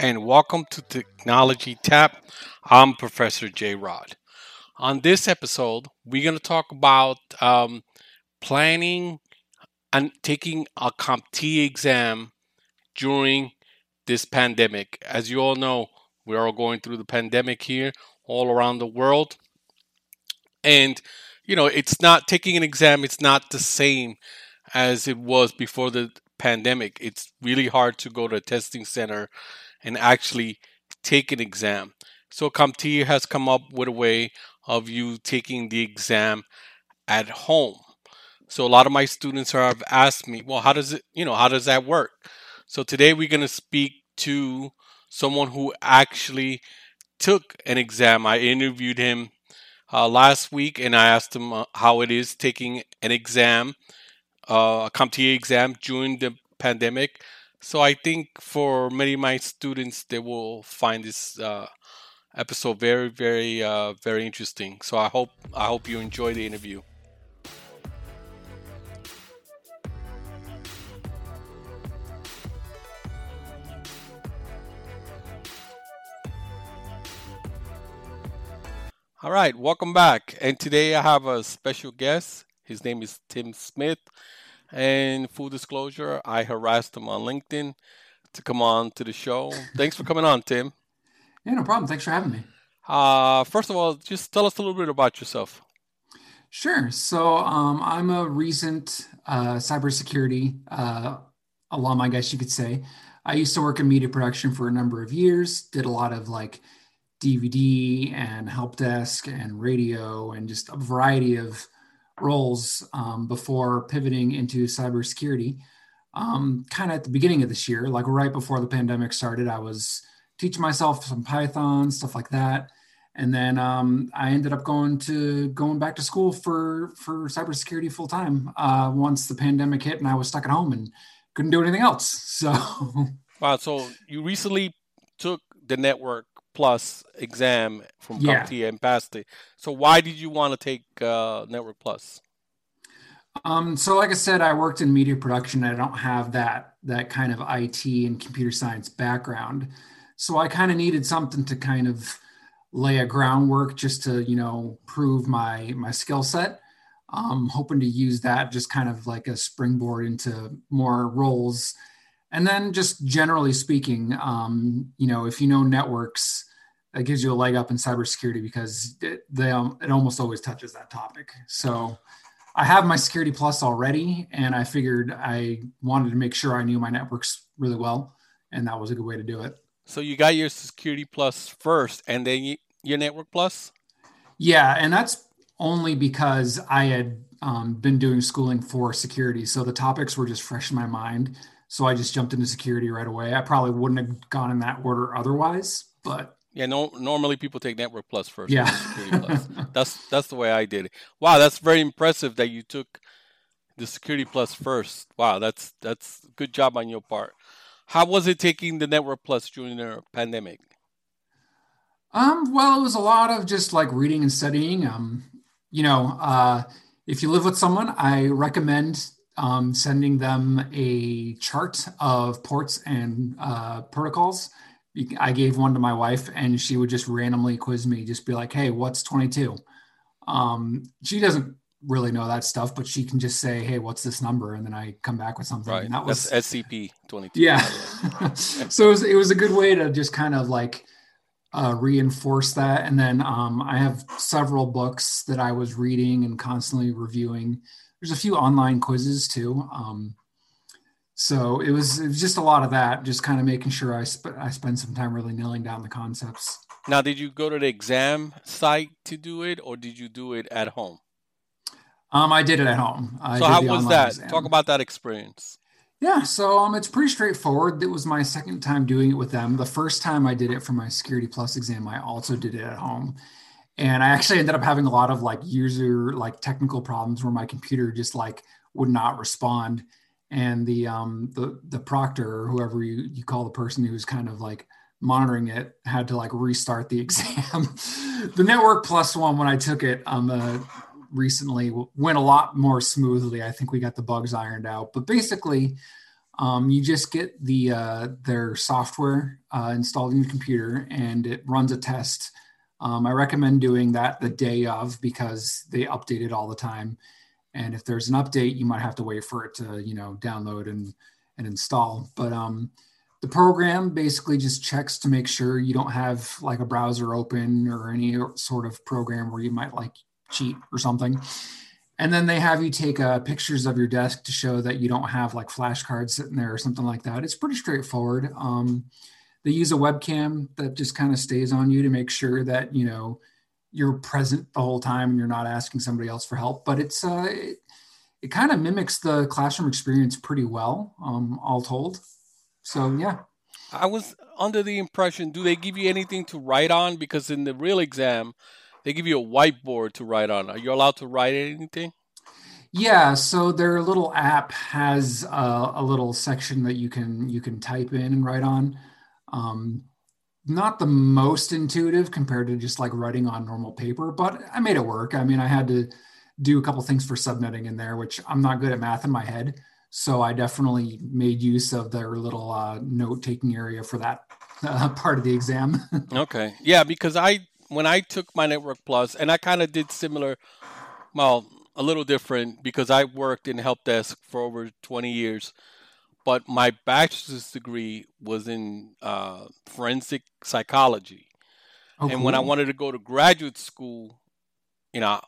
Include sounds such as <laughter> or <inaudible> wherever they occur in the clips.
and welcome to Technology Tap. I'm Professor J Rod. On this episode, we're going to talk about um, planning and taking a CompTIA exam during this pandemic. As you all know, we are all going through the pandemic here all around the world. And, you know, it's not taking an exam, it's not the same as it was before the pandemic. It's really hard to go to a testing center and actually take an exam. So CompTIA has come up with a way of you taking the exam at home. So a lot of my students have asked me, well, how does it, you know, how does that work? So today we're going to speak to someone who actually took an exam. I interviewed him uh, last week and I asked him uh, how it is taking an exam, uh, a CompTIA exam during the pandemic. So I think for many of my students, they will find this uh, episode very, very, uh, very interesting. So I hope I hope you enjoy the interview. All right, welcome back. And today I have a special guest. His name is Tim Smith. And full disclosure, I harassed him on LinkedIn to come on to the show. Thanks for coming on, Tim. Yeah, no problem. Thanks for having me. Uh, first of all, just tell us a little bit about yourself. Sure. So um, I'm a recent uh, cybersecurity uh, alum, I guess you could say. I used to work in media production for a number of years, did a lot of like DVD and help desk and radio and just a variety of roles um, before pivoting into cybersecurity. Um, kind of at the beginning of this year, like right before the pandemic started, I was teaching myself some Python stuff like that, and then um, I ended up going to going back to school for for cybersecurity full time uh, once the pandemic hit and I was stuck at home and couldn't do anything else. <laughs> So, wow! So you recently took the network Plus exam from yeah. CompTIA and passed it. So why did you want to take uh, Network Plus? Um, so like I said, I worked in media production. I don't have that that kind of IT and computer science background. So I kind of needed something to kind of lay a groundwork just to, you know, prove my my skill set. Um, hoping to use that just kind of like a springboard into more roles. And then just generally speaking, um, you know, if you know networks, that gives you a leg up in cybersecurity because it, they, um, it almost always touches that topic. So I have my Security Plus already, and I figured I wanted to make sure I knew my networks really well, and that was a good way to do it. So you got your Security Plus first, and then you, your Network Plus. Yeah, and that's only because I had um, been doing schooling for security, so the topics were just fresh in my mind. So I just jumped into security right away. I probably wouldn't have gone in that order otherwise, but yeah, no. Normally, people take Network Plus first. Yeah, Plus. that's that's the way I did it. Wow, that's very impressive that you took the Security Plus first. Wow, that's that's good job on your part. How was it taking the Network Plus during the pandemic? Um, well, it was a lot of just like reading and studying. Um, you know, uh, if you live with someone, I recommend um, sending them a chart of ports and uh, protocols I gave one to my wife and she would just randomly quiz me, just be like, hey, what's 22? Um, she doesn't really know that stuff, but she can just say, hey, what's this number? And then I come back with something. Right. And that was That's SCP 22. Yeah. <laughs> so it was, it was a good way to just kind of like uh, reinforce that. And then um, I have several books that I was reading and constantly reviewing. There's a few online quizzes too. Um, so it was it was just a lot of that just kind of making sure i sp- i spend some time really nailing down the concepts. Now did you go to the exam site to do it or did you do it at home? Um i did it at home. I so how was that? exam. talk about that experience. Yeah so um it's pretty straightforward. It was my second time doing it with them. The first time i did it for my security plus exam i also did it at home. And i actually ended up having a lot of like user like technical problems where my computer just like would not respond and the um the the proctor or whoever you, you call the person who's kind of like monitoring it had to like restart the <laughs> exam the network plus one when i took it um uh, recently went a lot more smoothly i think we got the bugs ironed out but basically Um, you just get the uh, their software uh, installed in your computer, and it runs a test. Um, I recommend doing that the day of because they update it all the time. And if there's an update, you might have to wait for it to you know download and and install. But um, the program basically just checks to make sure you don't have like a browser open or any sort of program where you might like cheat or something. And then they have you take uh, pictures of your desk to show that you don't have like flashcards sitting there or something like that. It's pretty straightforward. Um, they use a webcam that just kind of stays on you to make sure that you know you're present the whole time and you're not asking somebody else for help. But it's uh, it, it kind of mimics the classroom experience pretty well, um, all told. So yeah. I was under the impression, do they give you anything to write on? Because in the real exam, they give you a whiteboard to write on. Are you allowed to write anything? Yeah, so their little app has a, a little section that you can you can type in and write on. Um, not the most intuitive compared to just like writing on normal paper, but I made it work. I mean, I had to do a couple things for subnetting in there, which I'm not good at math in my head. So I definitely made use of their little uh, note taking area for that uh, <laughs> part of the exam. <laughs> okay. Yeah, because I when I took my Network Plus, and I kind of did similar, well, a little different because I worked in help desk for over 20 years, but my bachelor's degree was in uh, forensic psychology. Oh, and when I wanted to go to graduate school, you know,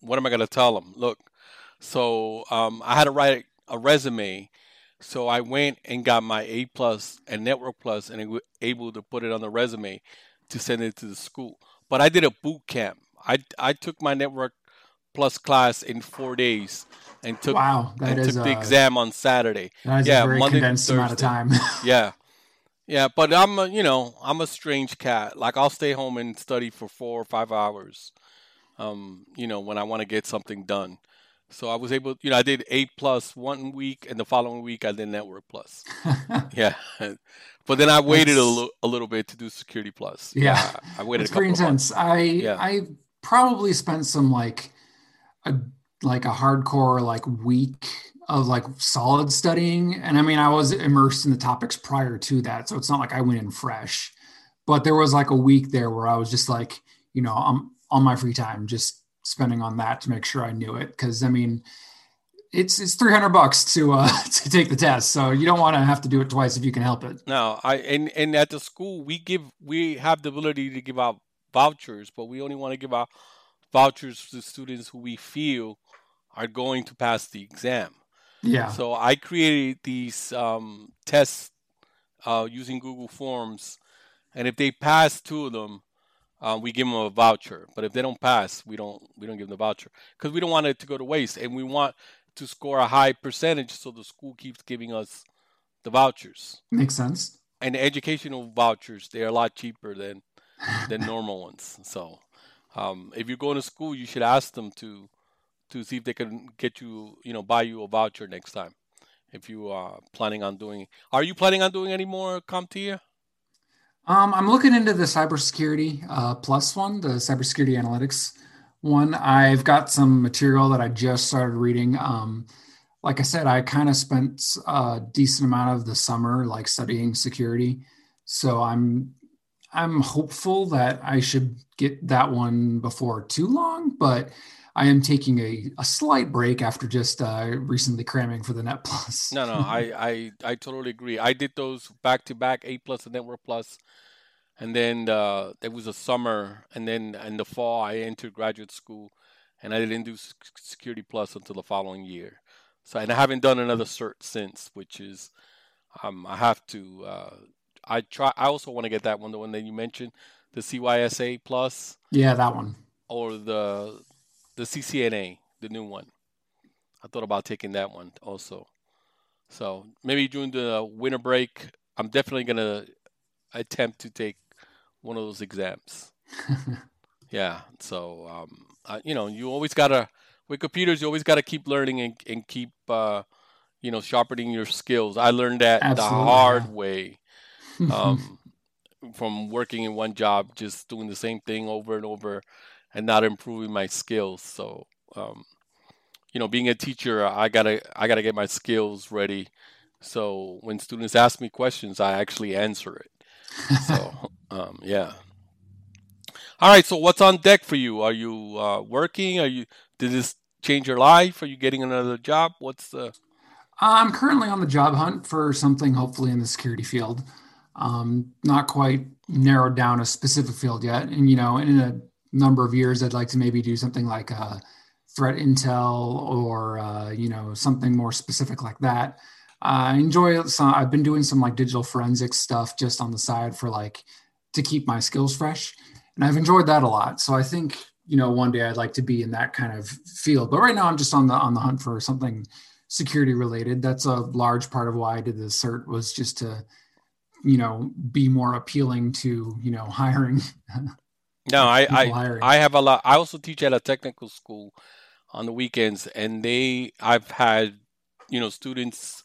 what am I going to tell them? Look, so um, I had to write a resume. So I went and got my A plus and Network Plus, and was able to put it on the resume to send it to the school. But I did a boot camp. I, I took my network plus class in four days and took wow, and took the exam on Saturday. yeah, Monday condensed amount of time. <laughs> yeah, yeah. But I'm a, you know I'm a strange cat. Like I'll stay home and study for four or five hours. Um, you know when I want to get something done. So I was able, you know, I did A plus one week, and the following week I did Network plus. <laughs> yeah, <laughs> but then I waited a little bit to do Security plus. Yeah, yeah I waited. It's pretty intense. I yeah. I probably spent some like a like a hardcore like week of like solid studying, and I mean I was immersed in the topics prior to that, so it's not like I went in fresh. But there was like a week there where I was just like, you know, I'm on my free time, just spending on that to make sure I knew it. Because I mean, it's it's 300 bucks to uh <laughs> to take the test, so you don't want to have to do it twice if you can help it. No, I and and at the school we give we have the ability to give out vouchers, but we only want to give out vouchers to students who we feel are going to pass the exam. Yeah. So I created these um, tests uh, using Google Forms, and if they pass two of them, um, we give them a voucher. But if they don't pass, we don't we don't give them the voucher because we don't want it to go to waste, and we want to score a high percentage so the school keeps giving us the vouchers. Makes sense. And the educational vouchers they're a lot cheaper than than normal ones. So um, if you're going to school, you should ask them to to see if they can get you you know buy you a voucher next time if you are planning on doing. Are you planning on doing any more CompTIA? Um, I'm looking into the cybersecurity uh, plus one, the cybersecurity analytics one. I've got some material that I just started reading. Um, like I said, I kind of spent a decent amount of the summer like studying security, so I'm I'm hopeful that I should get that one before too long. But I am taking a, a slight break after just uh, recently cramming for the Net Plus. no, no, I, I, I totally agree. I did those back to back, A Plus and Network Plus, and then uh, there was a summer, and then in the fall I entered graduate school, and I didn't do Security Plus until the following year. So, and I haven't done another cert since, which is um, I have to. Uh, I try. I also want to get that one, the one that you mentioned, the CYSA Plus. Yeah, that one. Or the the CCNA, the new one. I thought about taking that one also. So maybe during the winter break, I'm definitely gonna attempt to take one of those exams. <laughs> yeah. So um, I, you know, you always gotta with computers, you always gotta keep learning and, and keep uh, you know sharpening your skills. I learned that Absolutely. the hard way. Um, <laughs> from working in one job, just doing the same thing over and over, and not improving my skills. So, um, you know, being a teacher, I gotta I gotta get my skills ready So when students ask me questions, I actually answer it. So <laughs> um, yeah. All right. So what's on deck for you? Are you uh, working? Are you? Did this change your life? Are you getting another job? What's the? I'm currently on the job hunt for something, hopefully in the security field. Um, not quite narrowed down a specific field yet, and you know, in a number of years, I'd like to maybe do something like a threat intel or uh, you know something more specific like that. I enjoy some. I've been doing some like digital forensics stuff just on the side for like to keep my skills fresh, and I've enjoyed that a lot. So I think you know one day I'd like to be in that kind of field. But right now I'm just on the on the hunt for something security related. That's a large part of why I did the cert was just to you know be more appealing to you know <laughs> hiring. no, I I, hiring. I have a lot. I also teach at a technical school on the weekends, and they I've had you know students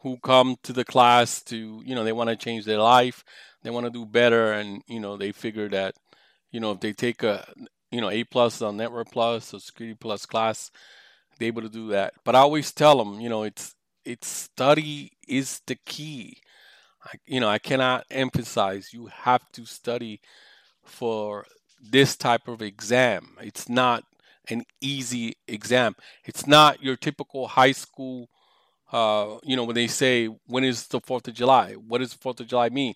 who come to the class to you know they want to change their life, they want to do better, and you know they figure that you know if they take a you know A plus on Network Plus or Security Plus class, they're able to do that. But I always tell them, you know, it's it's study is the key. You know, I cannot emphasize you have to study for this type of exam. It's not an easy exam. It's not your typical high school. Uh, you know, when they say when is the Fourth of July, what does Fourth of July mean?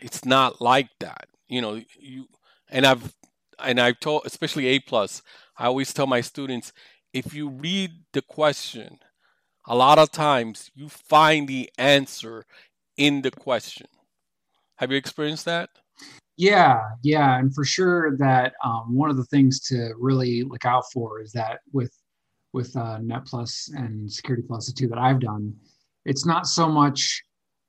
It's not like that. You know, you and I've and I've told, especially A plus. I always tell my students, if you read the question, a lot of times you find the answer in the question. Have you experienced that? Yeah, yeah, and for sure that um, one of the things to really look out for is that with with uh, Net Plus and Security Plus, the two that I've done, it's not so much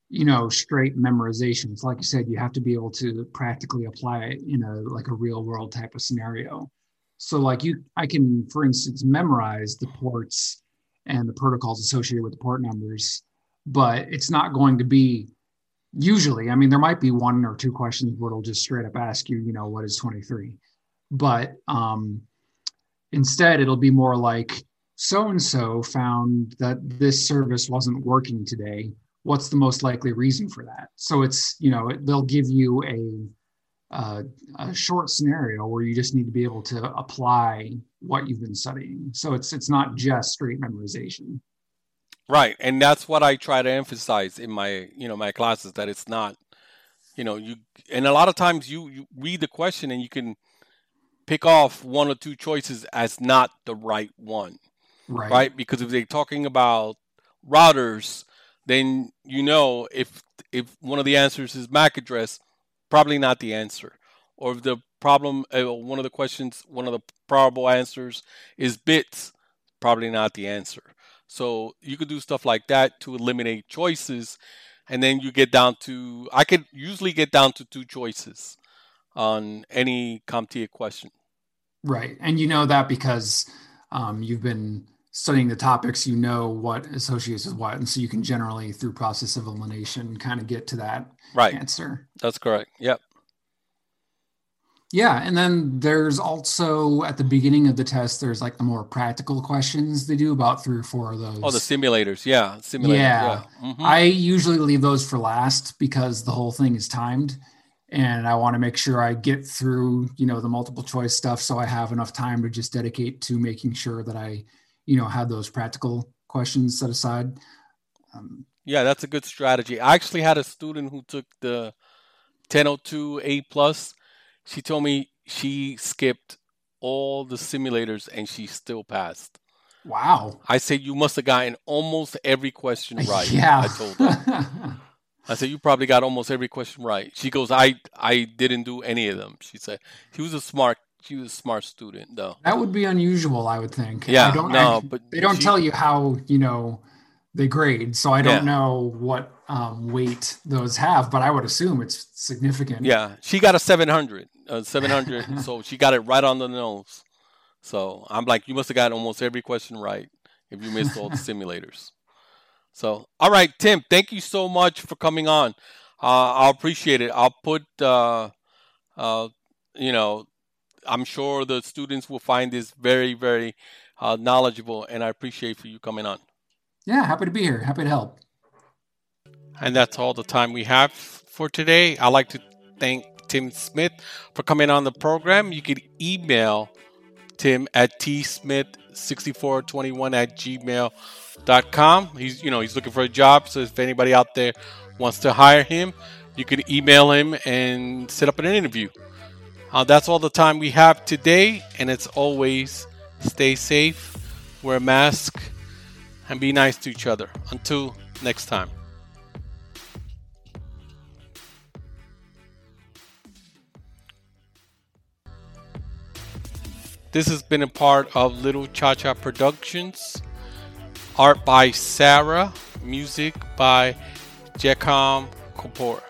you know straight memorization. It's like you said, you have to be able to practically apply it in a like a real world type of scenario. So like you, I can, for instance, memorize the ports and the protocols associated with the port numbers, but it's not going to be usually, I mean, there might be one or two questions where it'll just straight up ask you, you know, what is 23? But um, instead, it'll be more like so and so found that this service wasn't working today. What's the most likely reason for that? So it's, you know, it, they'll give you a, uh, a short scenario where you just need to be able to apply what you've been studying. So it's it's not just straight memorization. Right, and that's what I try to emphasize in my you know my classes that it's not, you know, you and a lot of times you, you read the question and you can pick off one or two choices as not the right one, right? right? Because if they're talking about routers, then you know if if one of the answers is MAC address, probably not the answer, or if the problem uh, one of the questions one of the probable answers is bits, probably not the answer. So you could do stuff like that to eliminate choices. And then you get down to, I could usually get down to two choices on any CompTIA question. Right. And you know that because um, you've been studying the topics, you know what associates with what. And so you can generally, through process of elimination, kind of get to that right. answer. That's correct. Yep. Yeah, and then there's also at the beginning of the test, there's like the more practical questions they do about three or four of those. Oh, the simulators, yeah, simulators. Yeah, yeah. Mm-hmm. I usually leave those for last because the whole thing is timed, and I want to make sure I get through, you know, the multiple choice stuff, so I have enough time to just dedicate to making sure that I, you know, have those practical questions set aside. Um, yeah, that's a good strategy. I actually had a student who took the 1002 A plus she told me she skipped all the simulators and she still passed. Wow. I said you must have gotten almost every question <laughs> right. Yeah. I told her. I said you probably got almost every question right. She goes, I I didn't do any of them. She said she was a smart she was a smart student though. That would be unusual, I would think. Yeah. No, I, but they don't she, tell you how, you know, they grade. So I don't yeah. know what um, weight those have, but I would assume it's significant. Yeah. She got a 700 uh, 700. <laughs> so she got it right on the nose. So I'm like, you must have got almost every question right if you missed all the <laughs> simulators. So, all right, Tim, thank you so much for coming on. Uh, I'll appreciate it. I'll put, uh, uh, you know, I'm sure the students will find this very, very uh, knowledgeable, and I appreciate for you coming on. Yeah, happy to be here. Happy to help. And that's all the time we have for today. I'd like to thank Tim Smith for coming on the program. You can email Tim at tsmith6421 at gmail.com. He's you know he's looking for a job, so if anybody out there wants to hire him, you can email him and set up an interview. Uh, that's all the time we have today, and it's always stay safe, wear a mask, and be nice to each other. Until next time. This has been a part of Little Cha Cha Productions. Art by Sarah, music by Joakim Karud.